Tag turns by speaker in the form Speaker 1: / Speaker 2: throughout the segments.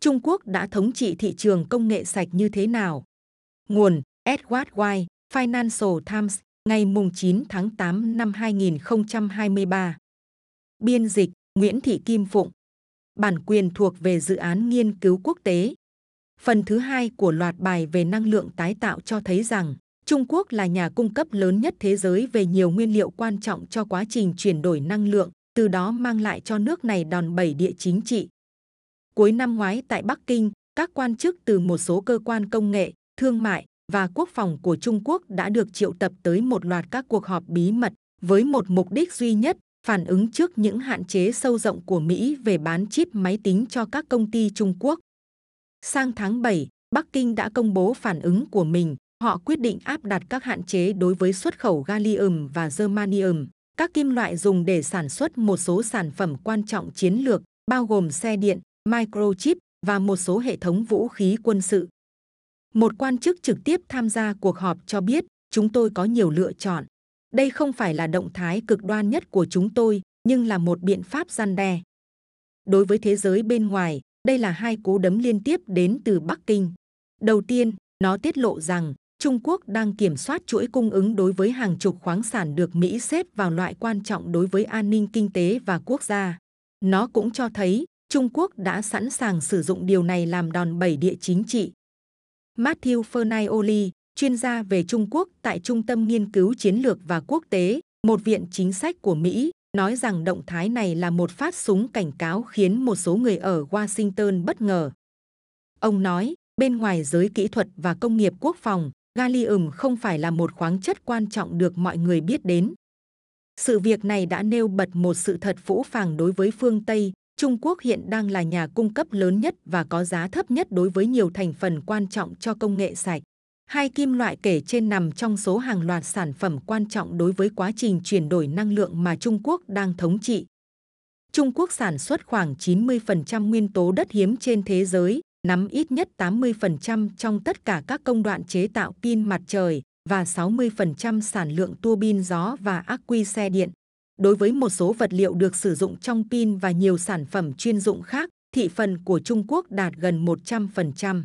Speaker 1: Trung Quốc đã thống trị thị trường công nghệ sạch như thế nào? Nguồn Edward White, Financial Times, ngày 9 tháng 8 năm 2023. Biên dịch Nguyễn Thị Kim Phụng. Bản quyền thuộc về dự án nghiên cứu quốc tế. Phần thứ hai của loạt bài về năng lượng tái tạo cho thấy rằng Trung Quốc là nhà cung cấp lớn nhất thế giới về nhiều nguyên liệu quan trọng cho quá trình chuyển đổi năng lượng, từ đó mang lại cho nước này đòn bẩy địa chính trị. Cuối năm ngoái tại Bắc Kinh, các quan chức từ một số cơ quan công nghệ, thương mại và quốc phòng của Trung Quốc đã được triệu tập tới một loạt các cuộc họp bí mật với một mục đích duy nhất, phản ứng trước những hạn chế sâu rộng của Mỹ về bán chip máy tính cho các công ty Trung Quốc. Sang tháng 7, Bắc Kinh đã công bố phản ứng của mình. Họ quyết định áp đặt các hạn chế đối với xuất khẩu gallium và germanium, các kim loại dùng để sản xuất một số sản phẩm quan trọng chiến lược, bao gồm xe điện, microchip và một số hệ thống vũ khí quân sự. Một quan chức trực tiếp tham gia cuộc họp cho biết, chúng tôi có nhiều lựa chọn. Đây không phải là động thái cực đoan nhất của chúng tôi, nhưng là một biện pháp gian đe. Đối với thế giới bên ngoài, đây là hai cú đấm liên tiếp đến từ Bắc Kinh. Đầu tiên, nó tiết lộ rằng Trung Quốc đang kiểm soát chuỗi cung ứng đối với hàng chục khoáng sản được Mỹ xếp vào loại quan trọng đối với an ninh kinh tế và quốc gia. Nó cũng cho thấy Trung Quốc đã sẵn sàng sử dụng điều này làm đòn bẩy địa chính trị. Matthew Fernioli, chuyên gia về Trung Quốc tại Trung tâm Nghiên cứu Chiến lược và Quốc tế, một viện chính sách của Mỹ, nói rằng động thái này là một phát súng cảnh cáo khiến một số người ở Washington bất ngờ. Ông nói, bên ngoài giới kỹ thuật và công nghiệp quốc phòng, gallium không phải là một khoáng chất quan trọng được mọi người biết đến. Sự việc này đã nêu bật một sự thật phũ phàng đối với phương Tây. Trung Quốc hiện đang là nhà cung cấp lớn nhất và có giá thấp nhất đối với nhiều thành phần quan trọng cho công nghệ sạch. Hai kim loại kể trên nằm trong số hàng loạt sản phẩm quan trọng đối với quá trình chuyển đổi năng lượng mà Trung Quốc đang thống trị. Trung Quốc sản xuất khoảng 90% nguyên tố đất hiếm trên thế giới, nắm ít nhất 80% trong tất cả các công đoạn chế tạo pin mặt trời và 60% sản lượng tua bin gió và ắc quy xe điện. Đối với một số vật liệu được sử dụng trong pin và nhiều sản phẩm chuyên dụng khác, thị phần của Trung Quốc đạt gần 100%.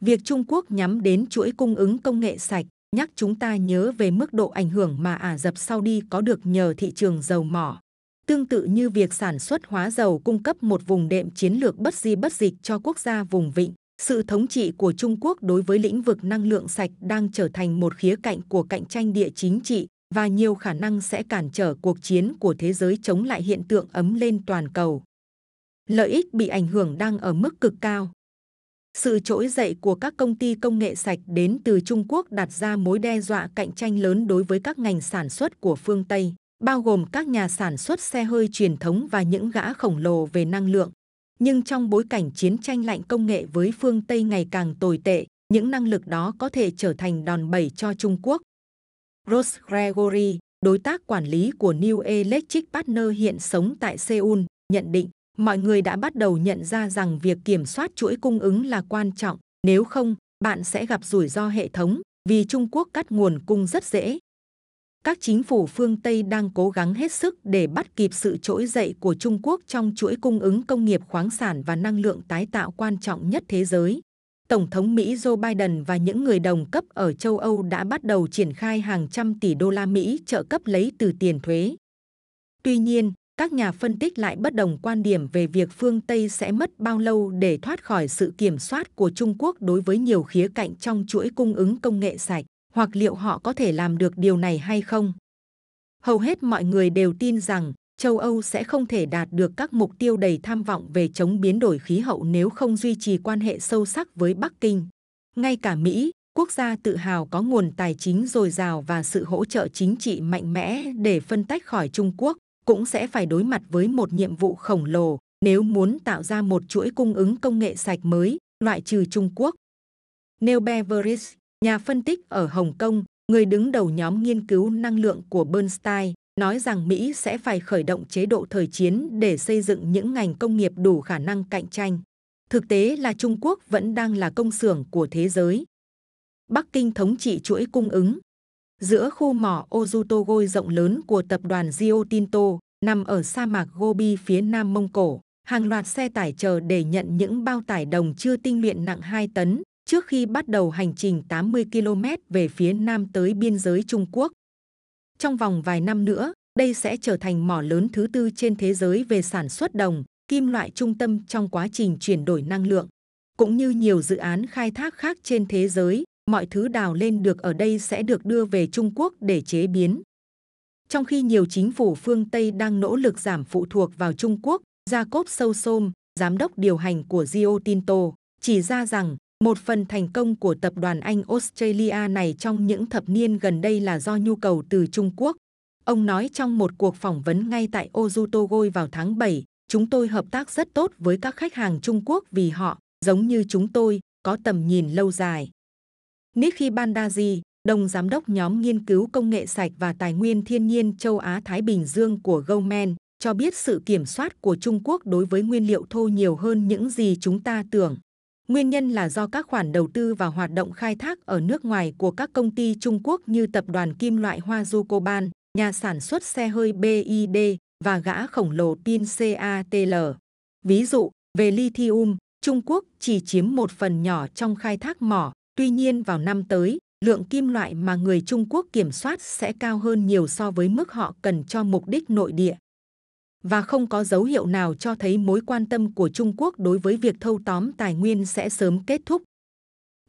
Speaker 1: Việc Trung Quốc nhắm đến chuỗi cung ứng công nghệ sạch nhắc chúng ta nhớ về mức độ ảnh hưởng mà Ả Rập Saudi có được nhờ thị trường dầu mỏ. Tương tự như việc sản xuất hóa dầu cung cấp một vùng đệm chiến lược bất di bất dịch cho quốc gia vùng vịnh, sự thống trị của Trung Quốc đối với lĩnh vực năng lượng sạch đang trở thành một khía cạnh của cạnh tranh địa chính trị và nhiều khả năng sẽ cản trở cuộc chiến của thế giới chống lại hiện tượng ấm lên toàn cầu. Lợi ích bị ảnh hưởng đang ở mức cực cao. Sự trỗi dậy của các công ty công nghệ sạch đến từ Trung Quốc đặt ra mối đe dọa cạnh tranh lớn đối với các ngành sản xuất của phương Tây, bao gồm các nhà sản xuất xe hơi truyền thống và những gã khổng lồ về năng lượng. Nhưng trong bối cảnh chiến tranh lạnh công nghệ với phương Tây ngày càng tồi tệ, những năng lực đó có thể trở thành đòn bẩy cho Trung Quốc. Ross Gregory, đối tác quản lý của New Electric Partner hiện sống tại Seoul, nhận định mọi người đã bắt đầu nhận ra rằng việc kiểm soát chuỗi cung ứng là quan trọng. Nếu không, bạn sẽ gặp rủi ro hệ thống vì Trung Quốc cắt nguồn cung rất dễ. Các chính phủ phương Tây đang cố gắng hết sức để bắt kịp sự trỗi dậy của Trung Quốc trong chuỗi cung ứng công nghiệp khoáng sản và năng lượng tái tạo quan trọng nhất thế giới. Tổng thống Mỹ Joe Biden và những người đồng cấp ở châu Âu đã bắt đầu triển khai hàng trăm tỷ đô la Mỹ trợ cấp lấy từ tiền thuế. Tuy nhiên, các nhà phân tích lại bất đồng quan điểm về việc phương Tây sẽ mất bao lâu để thoát khỏi sự kiểm soát của Trung Quốc đối với nhiều khía cạnh trong chuỗi cung ứng công nghệ sạch, hoặc liệu họ có thể làm được điều này hay không. Hầu hết mọi người đều tin rằng châu Âu sẽ không thể đạt được các mục tiêu đầy tham vọng về chống biến đổi khí hậu nếu không duy trì quan hệ sâu sắc với Bắc Kinh. Ngay cả Mỹ, quốc gia tự hào có nguồn tài chính dồi dào và sự hỗ trợ chính trị mạnh mẽ để phân tách khỏi Trung Quốc, cũng sẽ phải đối mặt với một nhiệm vụ khổng lồ nếu muốn tạo ra một chuỗi cung ứng công nghệ sạch mới, loại trừ Trung Quốc. Neil Beveridge, nhà phân tích ở Hồng Kông, người đứng đầu nhóm nghiên cứu năng lượng của Bernstein, nói rằng Mỹ sẽ phải khởi động chế độ thời chiến để xây dựng những ngành công nghiệp đủ khả năng cạnh tranh. Thực tế là Trung Quốc vẫn đang là công xưởng của thế giới. Bắc Kinh thống trị chuỗi cung ứng, giữa khu mỏ Ozutogoi rộng lớn của tập đoàn Rio Tinto, nằm ở sa mạc Gobi phía nam Mông Cổ. hàng loạt xe tải chờ để nhận những bao tải đồng chưa tinh luyện nặng 2 tấn trước khi bắt đầu hành trình 80 km về phía nam tới biên giới Trung Quốc. Trong vòng vài năm nữa, đây sẽ trở thành mỏ lớn thứ tư trên thế giới về sản xuất đồng, kim loại trung tâm trong quá trình chuyển đổi năng lượng. Cũng như nhiều dự án khai thác khác trên thế giới, mọi thứ đào lên được ở đây sẽ được đưa về Trung Quốc để chế biến. Trong khi nhiều chính phủ phương Tây đang nỗ lực giảm phụ thuộc vào Trung Quốc, Jacob Sousom, giám đốc điều hành của Rio Tinto, chỉ ra rằng một phần thành công của tập đoàn Anh Australia này trong những thập niên gần đây là do nhu cầu từ Trung Quốc. Ông nói trong một cuộc phỏng vấn ngay tại Ozutogoi vào tháng 7, chúng tôi hợp tác rất tốt với các khách hàng Trung Quốc vì họ, giống như chúng tôi, có tầm nhìn lâu dài. Nikki Bandaji, đồng giám đốc nhóm nghiên cứu công nghệ sạch và tài nguyên thiên nhiên châu Á-Thái Bình Dương của Goldman, cho biết sự kiểm soát của Trung Quốc đối với nguyên liệu thô nhiều hơn những gì chúng ta tưởng. Nguyên nhân là do các khoản đầu tư và hoạt động khai thác ở nước ngoài của các công ty Trung Quốc như tập đoàn kim loại Hoa Du Coban, nhà sản xuất xe hơi BID và gã khổng lồ pin CATL. Ví dụ, về lithium, Trung Quốc chỉ chiếm một phần nhỏ trong khai thác mỏ, tuy nhiên vào năm tới, lượng kim loại mà người Trung Quốc kiểm soát sẽ cao hơn nhiều so với mức họ cần cho mục đích nội địa. Và không có dấu hiệu nào cho thấy mối quan tâm của Trung Quốc đối với việc thâu tóm tài nguyên sẽ sớm kết thúc.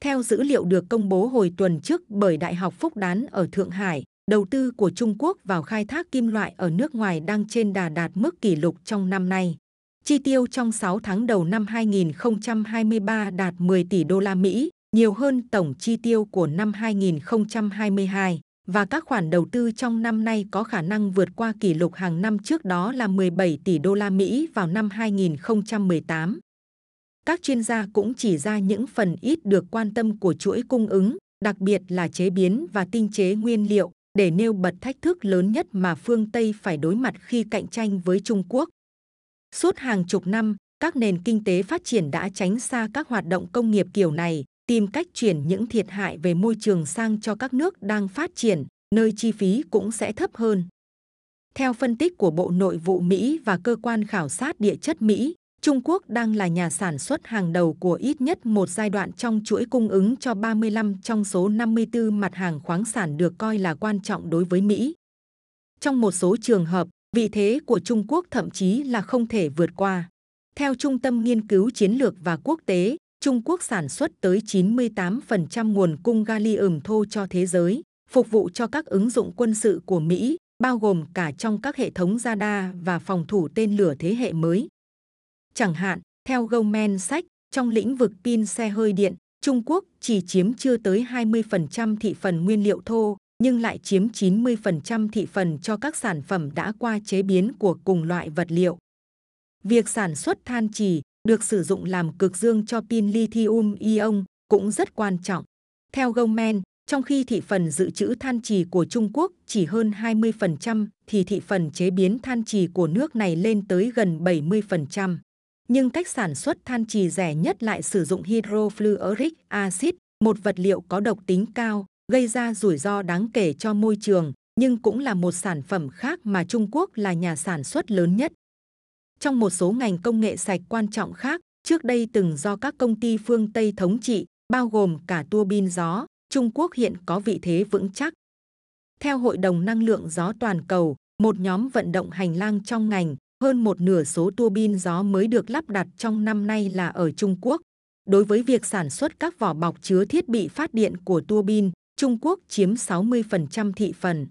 Speaker 1: Theo dữ liệu được công bố hồi tuần trước bởi Đại học Phúc Đán ở Thượng Hải, đầu tư của Trung Quốc vào khai thác kim loại ở nước ngoài đang trên đà đạt mức kỷ lục trong năm nay. Chi tiêu trong 6 tháng đầu năm 2023 đạt 10 tỷ đô la Mỹ, nhiều hơn tổng chi tiêu của năm 2022 và các khoản đầu tư trong năm nay có khả năng vượt qua kỷ lục hàng năm trước đó là 17 tỷ đô la Mỹ vào năm 2018. Các chuyên gia cũng chỉ ra những phần ít được quan tâm của chuỗi cung ứng, đặc biệt là chế biến và tinh chế nguyên liệu, để nêu bật thách thức lớn nhất mà phương Tây phải đối mặt khi cạnh tranh với Trung Quốc. Suốt hàng chục năm, các nền kinh tế phát triển đã tránh xa các hoạt động công nghiệp kiểu này, tìm cách chuyển những thiệt hại về môi trường sang cho các nước đang phát triển, nơi chi phí cũng sẽ thấp hơn. Theo phân tích của Bộ Nội vụ Mỹ và cơ quan khảo sát địa chất Mỹ, Trung Quốc đang là nhà sản xuất hàng đầu của ít nhất một giai đoạn trong chuỗi cung ứng cho 35 trong số 54 mặt hàng khoáng sản được coi là quan trọng đối với Mỹ. Trong một số trường hợp, vị thế của Trung Quốc thậm chí là không thể vượt qua. Theo Trung tâm Nghiên cứu Chiến lược và Quốc tế, Trung Quốc sản xuất tới 98% nguồn cung gallium thô cho thế giới, phục vụ cho các ứng dụng quân sự của Mỹ, bao gồm cả trong các hệ thống radar và phòng thủ tên lửa thế hệ mới. Chẳng hạn, theo Goldman Sachs, trong lĩnh vực pin xe hơi điện, Trung Quốc chỉ chiếm chưa tới 20% thị phần nguyên liệu thô, nhưng lại chiếm 90% thị phần cho các sản phẩm đã qua chế biến của cùng loại vật liệu. Việc sản xuất than trì được sử dụng làm cực dương cho pin lithium ion cũng rất quan trọng. Theo Goldman, trong khi thị phần dự trữ than trì của Trung Quốc chỉ hơn 20%, thì thị phần chế biến than trì của nước này lên tới gần 70%. Nhưng cách sản xuất than trì rẻ nhất lại sử dụng hydrofluoric acid, một vật liệu có độc tính cao, gây ra rủi ro đáng kể cho môi trường, nhưng cũng là một sản phẩm khác mà Trung Quốc là nhà sản xuất lớn nhất. Trong một số ngành công nghệ sạch quan trọng khác, trước đây từng do các công ty phương Tây thống trị, bao gồm cả tua bin gió, Trung Quốc hiện có vị thế vững chắc. Theo Hội đồng Năng lượng gió toàn cầu, một nhóm vận động hành lang trong ngành, hơn một nửa số tua bin gió mới được lắp đặt trong năm nay là ở Trung Quốc. Đối với việc sản xuất các vỏ bọc chứa thiết bị phát điện của tua bin, Trung Quốc chiếm 60% thị phần.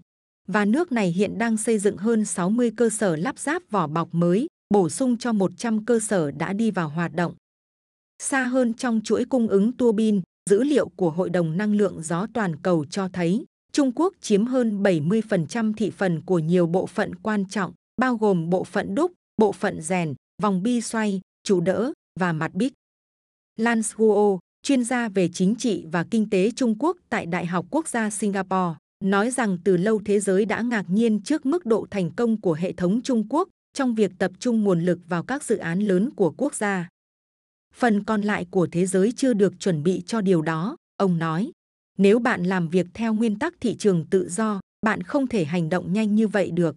Speaker 1: Và nước này hiện đang xây dựng hơn 60 cơ sở lắp ráp vỏ bọc mới, bổ sung cho 100 cơ sở đã đi vào hoạt động. Xa hơn trong chuỗi cung ứng tua bin, dữ liệu của Hội đồng Năng lượng gió toàn cầu cho thấy Trung Quốc chiếm hơn 70% thị phần của nhiều bộ phận quan trọng, bao gồm bộ phận đúc, bộ phận rèn, vòng bi xoay, trụ đỡ và mặt bích. Lance Guo, chuyên gia về chính trị và kinh tế Trung Quốc tại Đại học Quốc gia Singapore, nói rằng từ lâu thế giới đã ngạc nhiên trước mức độ thành công của hệ thống Trung Quốc trong việc tập trung nguồn lực vào các dự án lớn của quốc gia. Phần còn lại của thế giới chưa được chuẩn bị cho điều đó, ông nói. Nếu bạn làm việc theo nguyên tắc thị trường tự do, bạn không thể hành động nhanh như vậy được.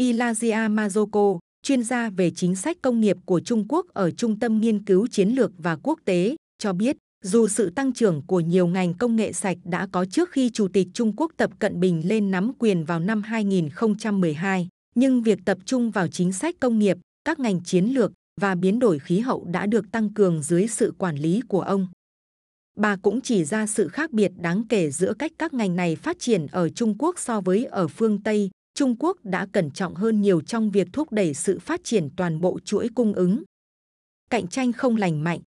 Speaker 1: Ilazia Mazoko, chuyên gia về chính sách công nghiệp của Trung Quốc ở Trung tâm Nghiên cứu Chiến lược và Quốc tế, cho biết dù sự tăng trưởng của nhiều ngành công nghệ sạch đã có trước khi Chủ tịch Trung Quốc Tập Cận Bình lên nắm quyền vào năm 2012, nhưng việc tập trung vào chính sách công nghiệp, các ngành chiến lược và biến đổi khí hậu đã được tăng cường dưới sự quản lý của ông. Bà cũng chỉ ra sự khác biệt đáng kể giữa cách các ngành này phát triển ở Trung Quốc so với ở phương Tây. Trung Quốc đã cẩn trọng hơn nhiều trong việc thúc đẩy sự phát triển toàn bộ chuỗi cung ứng. Cạnh tranh không lành mạnh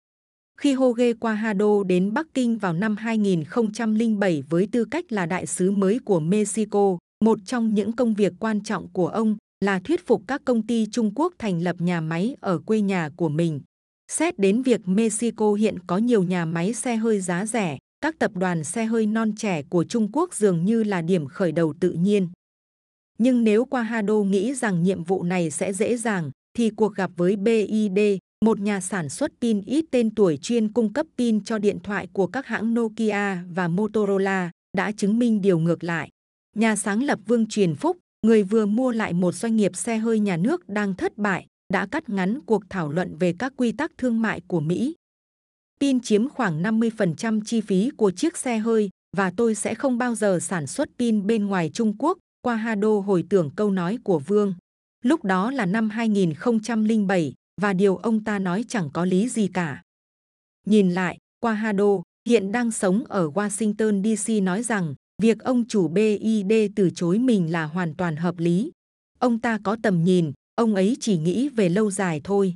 Speaker 1: khi Hoge Quajado đến Bắc Kinh vào năm 2007 với tư cách là đại sứ mới của Mexico, một trong những công việc quan trọng của ông là thuyết phục các công ty Trung Quốc thành lập nhà máy ở quê nhà của mình. Xét đến việc Mexico hiện có nhiều nhà máy xe hơi giá rẻ, các tập đoàn xe hơi non trẻ của Trung Quốc dường như là điểm khởi đầu tự nhiên. Nhưng nếu Quajado nghĩ rằng nhiệm vụ này sẽ dễ dàng, thì cuộc gặp với BID, một nhà sản xuất pin ít tên tuổi chuyên cung cấp pin cho điện thoại của các hãng Nokia và Motorola, đã chứng minh điều ngược lại. Nhà sáng lập Vương Truyền Phúc, người vừa mua lại một doanh nghiệp xe hơi nhà nước đang thất bại, đã cắt ngắn cuộc thảo luận về các quy tắc thương mại của Mỹ. Pin chiếm khoảng 50% chi phí của chiếc xe hơi và tôi sẽ không bao giờ sản xuất pin bên ngoài Trung Quốc, qua Hado hồi tưởng câu nói của Vương. Lúc đó là năm 2007 và điều ông ta nói chẳng có lý gì cả. Nhìn lại, qua Hado, hiện đang sống ở Washington DC nói rằng việc ông chủ BID từ chối mình là hoàn toàn hợp lý. Ông ta có tầm nhìn, ông ấy chỉ nghĩ về lâu dài thôi.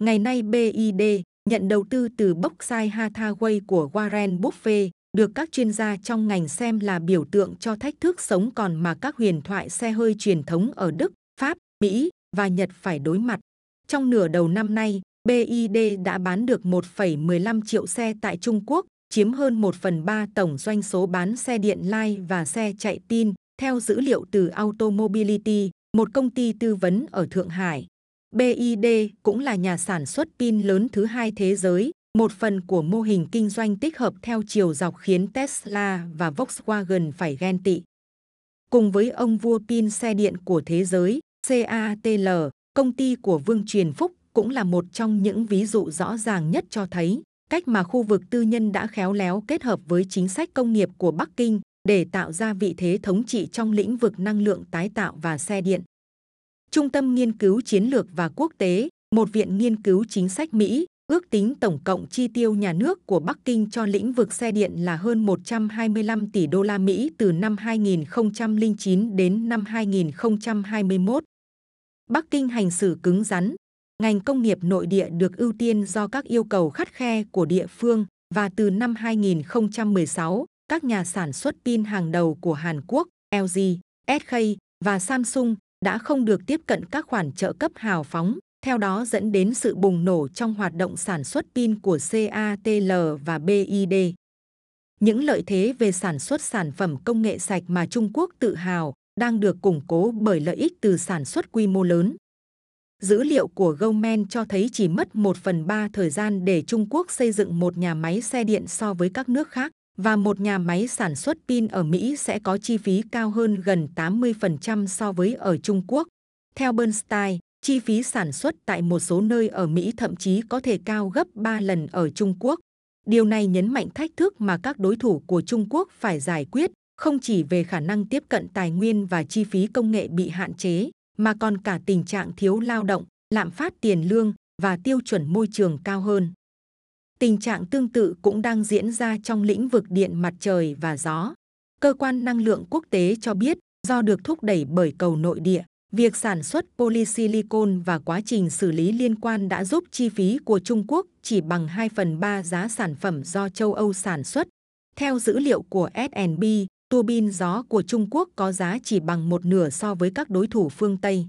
Speaker 1: Ngày nay BID nhận đầu tư từ Berkshire Hathaway của Warren Buffett, được các chuyên gia trong ngành xem là biểu tượng cho thách thức sống còn mà các huyền thoại xe hơi truyền thống ở Đức, Pháp, Mỹ và Nhật phải đối mặt. Trong nửa đầu năm nay, BID đã bán được 1,15 triệu xe tại Trung Quốc, chiếm hơn 1 phần 3 tổng doanh số bán xe điện lai và xe chạy pin, theo dữ liệu từ Automobility, một công ty tư vấn ở Thượng Hải. BID cũng là nhà sản xuất pin lớn thứ hai thế giới, một phần của mô hình kinh doanh tích hợp theo chiều dọc khiến Tesla và Volkswagen phải ghen tị. Cùng với ông vua pin xe điện của thế giới, CATL, công ty của Vương Truyền Phúc cũng là một trong những ví dụ rõ ràng nhất cho thấy cách mà khu vực tư nhân đã khéo léo kết hợp với chính sách công nghiệp của Bắc Kinh để tạo ra vị thế thống trị trong lĩnh vực năng lượng tái tạo và xe điện. Trung tâm Nghiên cứu Chiến lược và Quốc tế, một viện nghiên cứu chính sách Mỹ, ước tính tổng cộng chi tiêu nhà nước của Bắc Kinh cho lĩnh vực xe điện là hơn 125 tỷ đô la Mỹ từ năm 2009 đến năm 2021. Bắc Kinh hành xử cứng rắn, ngành công nghiệp nội địa được ưu tiên do các yêu cầu khắt khe của địa phương và từ năm 2016, các nhà sản xuất pin hàng đầu của Hàn Quốc, LG, SK và Samsung đã không được tiếp cận các khoản trợ cấp hào phóng, theo đó dẫn đến sự bùng nổ trong hoạt động sản xuất pin của CATL và BID. Những lợi thế về sản xuất sản phẩm công nghệ sạch mà Trung Quốc tự hào đang được củng cố bởi lợi ích từ sản xuất quy mô lớn. Dữ liệu của Goldman cho thấy chỉ mất 1 phần 3 thời gian để Trung Quốc xây dựng một nhà máy xe điện so với các nước khác và một nhà máy sản xuất pin ở Mỹ sẽ có chi phí cao hơn gần 80% so với ở Trung Quốc. Theo Bernstein, chi phí sản xuất tại một số nơi ở Mỹ thậm chí có thể cao gấp 3 lần ở Trung Quốc. Điều này nhấn mạnh thách thức mà các đối thủ của Trung Quốc phải giải quyết, không chỉ về khả năng tiếp cận tài nguyên và chi phí công nghệ bị hạn chế, mà còn cả tình trạng thiếu lao động, lạm phát tiền lương và tiêu chuẩn môi trường cao hơn. Tình trạng tương tự cũng đang diễn ra trong lĩnh vực điện mặt trời và gió. Cơ quan năng lượng quốc tế cho biết, do được thúc đẩy bởi cầu nội địa, việc sản xuất polysilicon và quá trình xử lý liên quan đã giúp chi phí của Trung Quốc chỉ bằng 2 phần 3 giá sản phẩm do châu Âu sản xuất. Theo dữ liệu của S&P, tua bin gió của Trung Quốc có giá chỉ bằng một nửa so với các đối thủ phương Tây.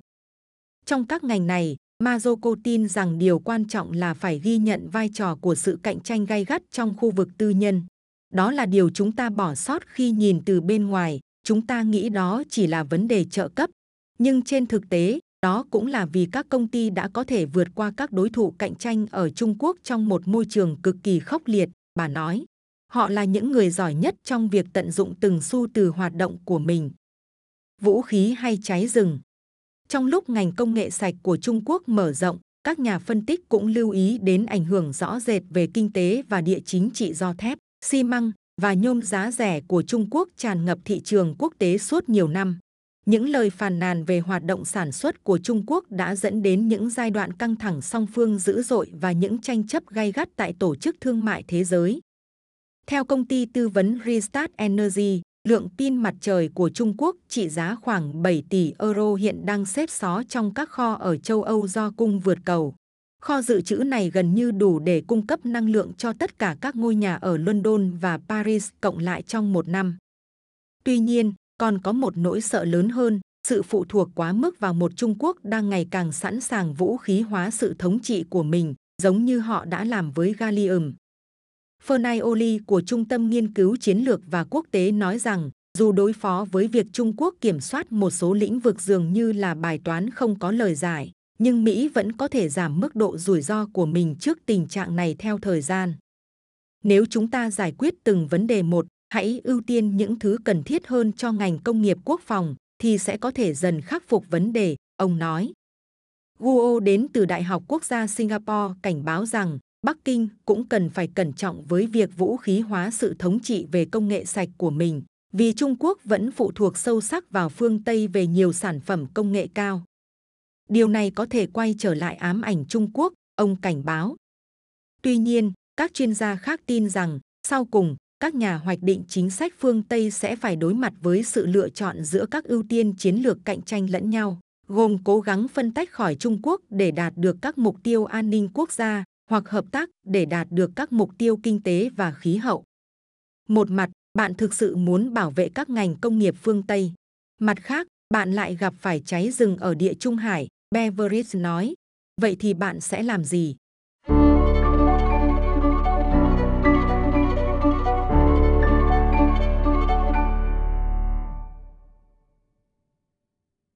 Speaker 1: Trong các ngành này, Mazoko tin rằng điều quan trọng là phải ghi nhận vai trò của sự cạnh tranh gay gắt trong khu vực tư nhân. Đó là điều chúng ta bỏ sót khi nhìn từ bên ngoài, chúng ta nghĩ đó chỉ là vấn đề trợ cấp. Nhưng trên thực tế, đó cũng là vì các công ty đã có thể vượt qua các đối thủ cạnh tranh ở Trung Quốc trong một môi trường cực kỳ khốc liệt, bà nói. Họ là những người giỏi nhất trong việc tận dụng từng xu từ hoạt động của mình. Vũ khí hay cháy rừng Trong lúc ngành công nghệ sạch của Trung Quốc mở rộng, các nhà phân tích cũng lưu ý đến ảnh hưởng rõ rệt về kinh tế và địa chính trị do thép, xi măng và nhôm giá rẻ của Trung Quốc tràn ngập thị trường quốc tế suốt nhiều năm. Những lời phàn nàn về hoạt động sản xuất của Trung Quốc đã dẫn đến những giai đoạn căng thẳng song phương dữ dội và những tranh chấp gay gắt tại Tổ chức Thương mại Thế giới. Theo công ty tư vấn Restart Energy, lượng pin mặt trời của Trung Quốc trị giá khoảng 7 tỷ euro hiện đang xếp xó trong các kho ở châu Âu do cung vượt cầu. Kho dự trữ này gần như đủ để cung cấp năng lượng cho tất cả các ngôi nhà ở London và Paris cộng lại trong một năm. Tuy nhiên, còn có một nỗi sợ lớn hơn, sự phụ thuộc quá mức vào một Trung Quốc đang ngày càng sẵn sàng vũ khí hóa sự thống trị của mình, giống như họ đã làm với Gallium. Fernioli của Trung tâm Nghiên cứu Chiến lược và Quốc tế nói rằng, dù đối phó với việc Trung Quốc kiểm soát một số lĩnh vực dường như là bài toán không có lời giải, nhưng Mỹ vẫn có thể giảm mức độ rủi ro của mình trước tình trạng này theo thời gian. Nếu chúng ta giải quyết từng vấn đề một, hãy ưu tiên những thứ cần thiết hơn cho ngành công nghiệp quốc phòng, thì sẽ có thể dần khắc phục vấn đề, ông nói. Guo đến từ Đại học Quốc gia Singapore cảnh báo rằng Bắc Kinh cũng cần phải cẩn trọng với việc vũ khí hóa sự thống trị về công nghệ sạch của mình, vì Trung Quốc vẫn phụ thuộc sâu sắc vào phương Tây về nhiều sản phẩm công nghệ cao. Điều này có thể quay trở lại ám ảnh Trung Quốc, ông cảnh báo. Tuy nhiên, các chuyên gia khác tin rằng, sau cùng, các nhà hoạch định chính sách phương Tây sẽ phải đối mặt với sự lựa chọn giữa các ưu tiên chiến lược cạnh tranh lẫn nhau, gồm cố gắng phân tách khỏi Trung Quốc để đạt được các mục tiêu an ninh quốc gia hoặc hợp tác để đạt được các mục tiêu kinh tế và khí hậu. Một mặt, bạn thực sự muốn bảo vệ các ngành công nghiệp phương Tây. Mặt khác, bạn lại gặp phải cháy rừng ở địa Trung Hải, Beveridge nói. Vậy thì bạn sẽ làm gì?